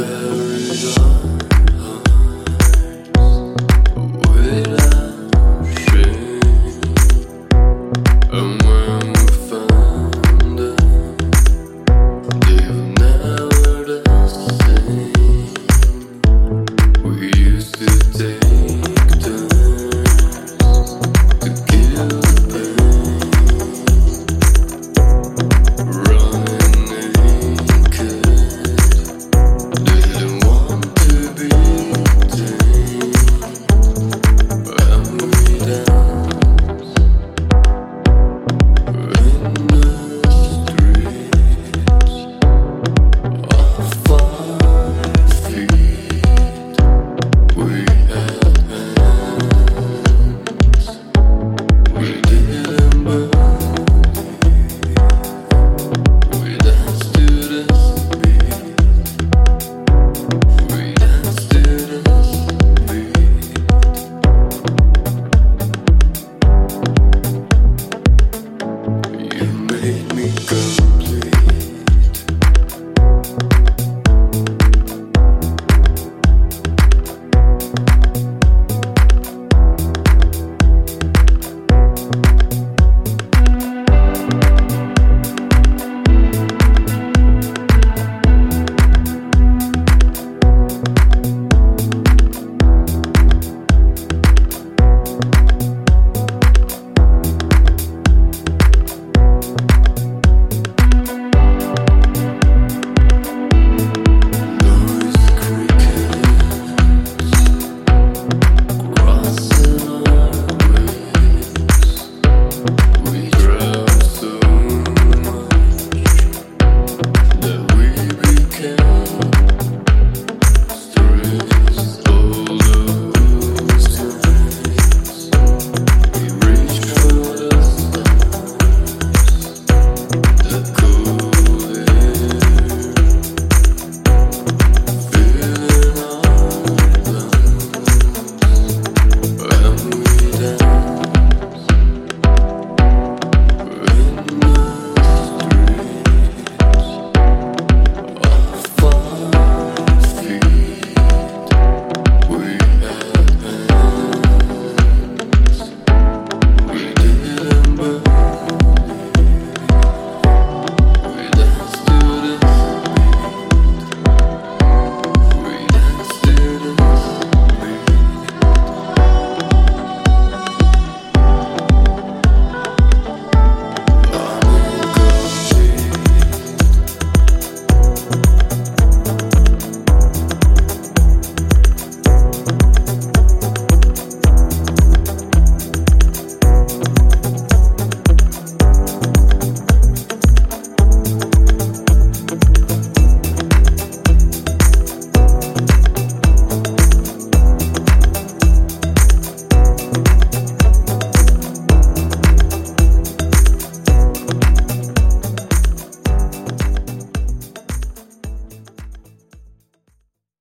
buried on